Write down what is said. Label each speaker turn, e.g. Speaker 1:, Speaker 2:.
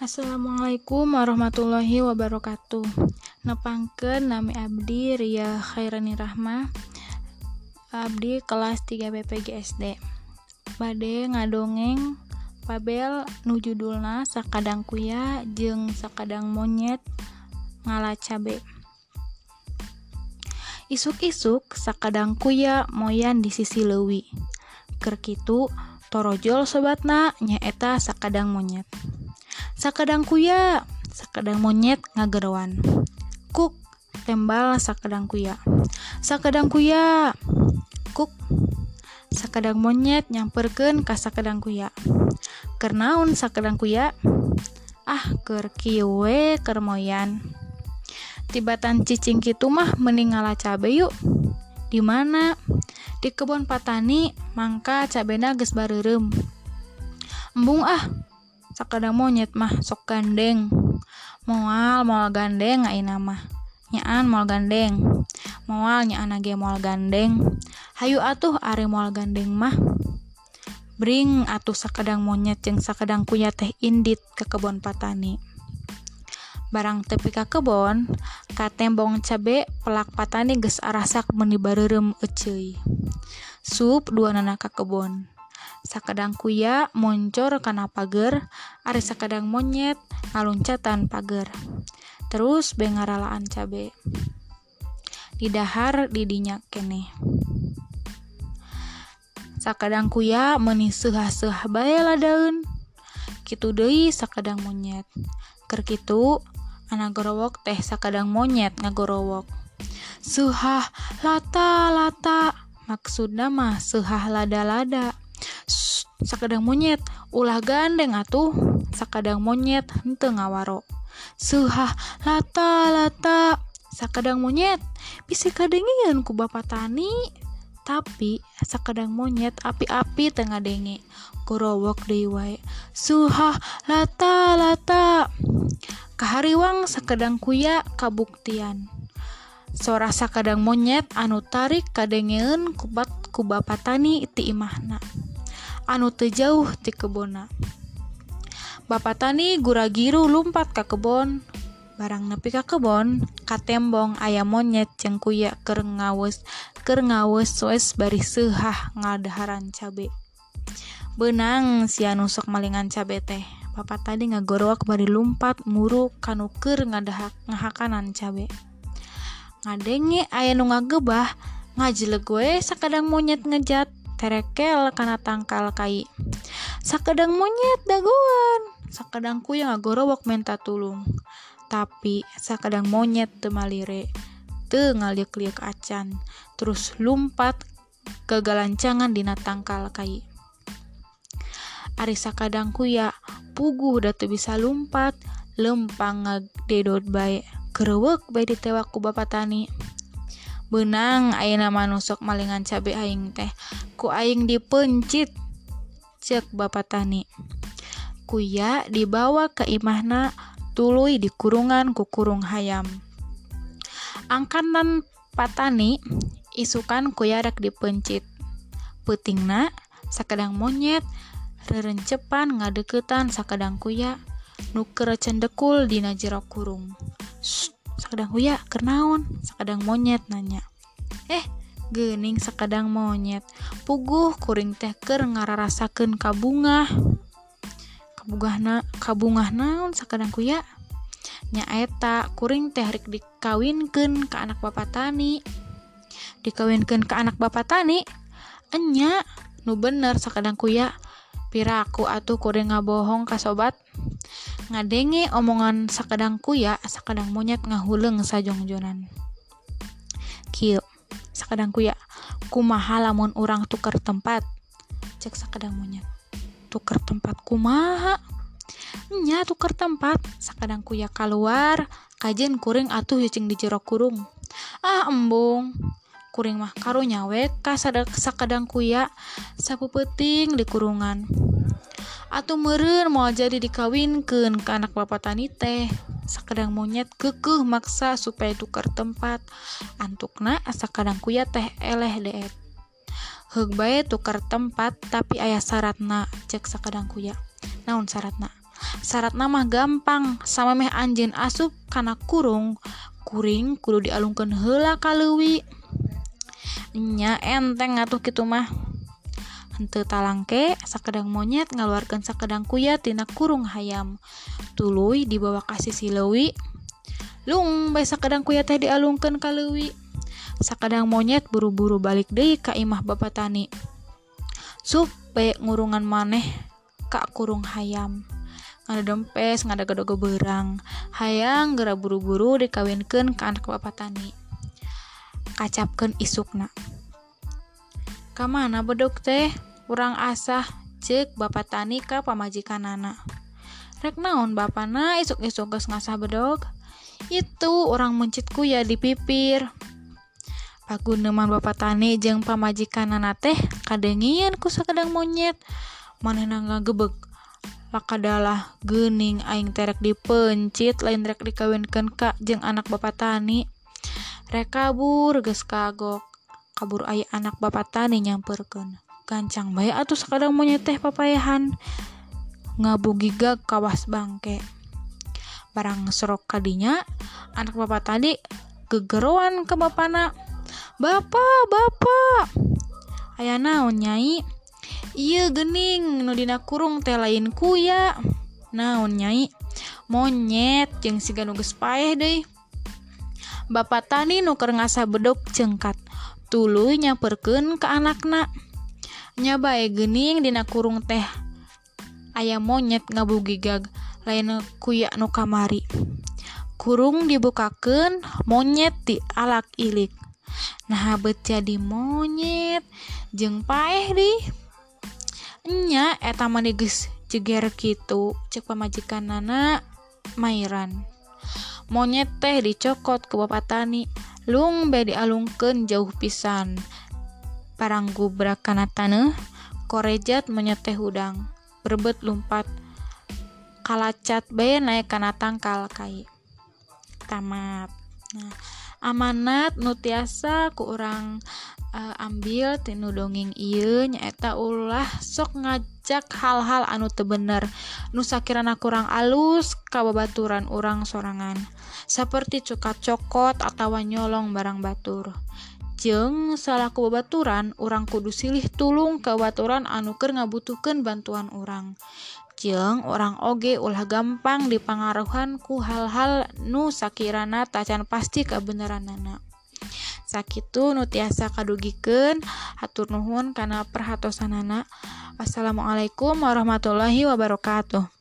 Speaker 1: Assalamualaikum warahmatullahi wabarakatuh. Nepangken Nami Abdi Ria Khairani Rahmah Abdi kelas 3 BPG SD Bade ngadongeng Pabel nujudulna Sakadang Kuya jeung Sakadang Monyet ngala cabe. Isuk-isuk Sakadang Kuya moyan di sisi lewi Kerkitu torojol sobatna nyaeta Sakadang Monyet sakadang kuya sakadang monyet ngageroan kuk tembal sakadang kuya. Sakadang kuya kuk. Sakadang monyet nyamperken ka sakadang kuya. Kernaun sakadang kuya? Ah ker kiwe kermoyan tibatan cicing kitu mah meningala cabe yuk. Di mana? Di kebun patani mangka cabena geus bareureum embung ah sakada monyet mah sok gandeng. Moal moal gandeng ayeuna mah. Nyaan moal gandeng. Moal nyaan age moal gandeng. Hayu atuh are moal gandeng mah. Bring atuh sakadang monyet jeung sakadang kuya teh indit ke kebon patani. Barang tepi ka kebon ka tembong cabe pelak patani geus arasak meni bareureum eceuy sup dua nana ka kebon. Sakadang kuya moncor kana pagar, Ari sakadang monyet ngaluncatan pagar. Terus bengaralaan cabe. Di dahar didinya kene. Sakadang kuya meni seuah-seuah bae daun. Kitu deui sakadang monyet. Ker kitu anak gorowok teh sakadang monyet ngagorowok. Suhah lata lata maksudna mah seuhah lada-lada sakadang monyet. Ulah gandeng atuh sakadang monyet hente ngawaro. Suhah lata lata sakadang monyet. Bisa kadengian ku bapak tani tapi sakadang monyet api-api tengah denge kurowok deui wae. Suhah lata lata. Kahariwang sakadang kuya kabuktian. Sora sakadang monyet anu tarik kadengeun kubat ku bapak tani ti imahna. anu tejauh ti kebona. Bapak tani gura giru lumpat ke kebon. Barang nepi ka kebon katembong ayam monyet cengkuya ker ngawes ker ngawes wes bari sehah ngadaharan cabe. Benang si anu sok malingan cabe teh. Bapak tadi ngagorowak bari lumpat muru kanuker ngadahak ngahakanan cabe. Ngadenge aya nu ngagebah ngajileg gue sakadang monyet ngejat. Terekel karena tangkal kai. Sakedang monyet daguan. Sakadangku yang agorowok menta tulung tapi sakadang monyet temalire te ngaliek-liek acan. Terus lumpat ke galancangan dina tangkal kai. Ari sakadangku ya puguh datu bisa lumpat. Lempang ngagdedot baik kerewek baik ditewaku bapak tani benang ayeuna manusok malingan cabe aing teh. Ku aing dipencit cek bapak tani. Kuya dibawa ke imahna tuluy dikurungan ku kurung hayam. Angkatan patani isukan kuya rek dipencit. Putingna sakadang monyet rerencepan ngadeketan sakadang kuya nuker cendekul dina jero kurung. Shh. sakadang huya kernaon. Sakadang monyet nanya. Eh gening sakadang monyet. Puguh kuring teh tehker ngararasaken kabunga kabungahna kabungah naon sakadang kuya? Nyaeta kuring teh rek dikawinkeun ke anak bapak tani. Dikawinkeun ke anak bapak tani? Enya nu bener sakadang kuya. piraku atuh kuring ngabohong ka sobat. Ngadenge omongan sakadang kuya sakadang monyet ngahuleng sajongjonan. Kieu sakadang kuya kumaha lamun urang tuker tempat? Cek sakadang monyet. Tuker tempat kumaha? Nya tuker tempat sakadang kuya keluar kajen kuring atuh yucing di jero kurung. Ah embung. kuring mah karo nyawe kasada sakadang kuya sapu peting di kurungan. Atau meren mau jadi dikawinkan ke anak bapak tani teh. Sakadang monyet kekeh maksa supaya tukar tempat. Antukna asa kadang kuya teh eleh deet. Hug bae tukar tempat tapi ayah syaratna cek sakadang kuya. Naon syaratna syarat nama gampang sama meh anjin asup karena kurung. Kuring kudu dialungkan hela kalwi nya enteng atuh gitu mah. Henteu talangke sakedang monyet ngaluarkan sakedang kuya tina kurung hayam. Tuluy dibawa kasih si Lewi lung bae sakedang kuya teh dialungkan ka Lewi sakedang monyet buru-buru balik deui ka imah bapak tani. Supe ngurungan maneh ka kurung hayam. Ngada dempes ngada gedogo berang hayang gera buru-buru dikawinkan ke anak bapak tani. kacapkan isukna. Kamana bedok teh? Kurang asah cek Bapak tani ke pamajikan anak rek naon Bapak na isuk-isuk ges ngasah bedog? Itu orang mencitku ya dipipir paguneman Bapak tani jeng pamajikan anak teh kadengian ku sakedang monyet. Manehna ngagebeg. Lakadalah gening aing terek dipencit lain rek dikawinkan kak jeng anak Bapak tani. rekabur ges kagok. Kabur ayah anak bapak tani nyamperken gancang bay atau sekadang menyeteh papayahan. Ngabugiga kawas bangke. Barang serok kadinya anak bapak tadi gegeruan ke bapana. Bapak bapak ayah naon nyai? Iya gening nudina kurung teh lain kuya. Naon nyai? Monyet jeung si ganu geus paeh deui Bapak tani nuker ngasa bedok cengkat tulu nyaperken ke anakna. Nyabae gening dina kurung teh. Ayam monyet ngabu gigag lain kuyak nu kamari. Kurung dibukaken monyet di alak ilik. Nah bet jadi monyet jeng paeh di nya eta maneges jeger gitu cek pemajikan nana Mairan. monyet teh dicokot ke Bapak tani lung be dialungken jauh pisan. Paranggu berakana tanah korejat monyet teh hudang berbet lumpat. Kalacat bae naik kana tangkal kai. Tamat. Nah amanat nutiasa ku orang uh, ambil tinu dongeng iya nyaeta ulah sok ngajak hal-hal anu tebener nusa kirana kurang alus kababaturan orang sorangan. Seperti cukat cokot atau nyolong barang batur. Jeng salahku babaturan orang kudu silih tulung kebaturan anuker ngabutuhkan bantuan orang orang oge ulah gampang dipengaruhan ku hal-hal nu Shakirana tacan pasti kebenaran anak sakitu nutiasa kadugiken hatur nuhun karena perhatosan anak Assalamualaikum warahmatullahi wabarakatuh.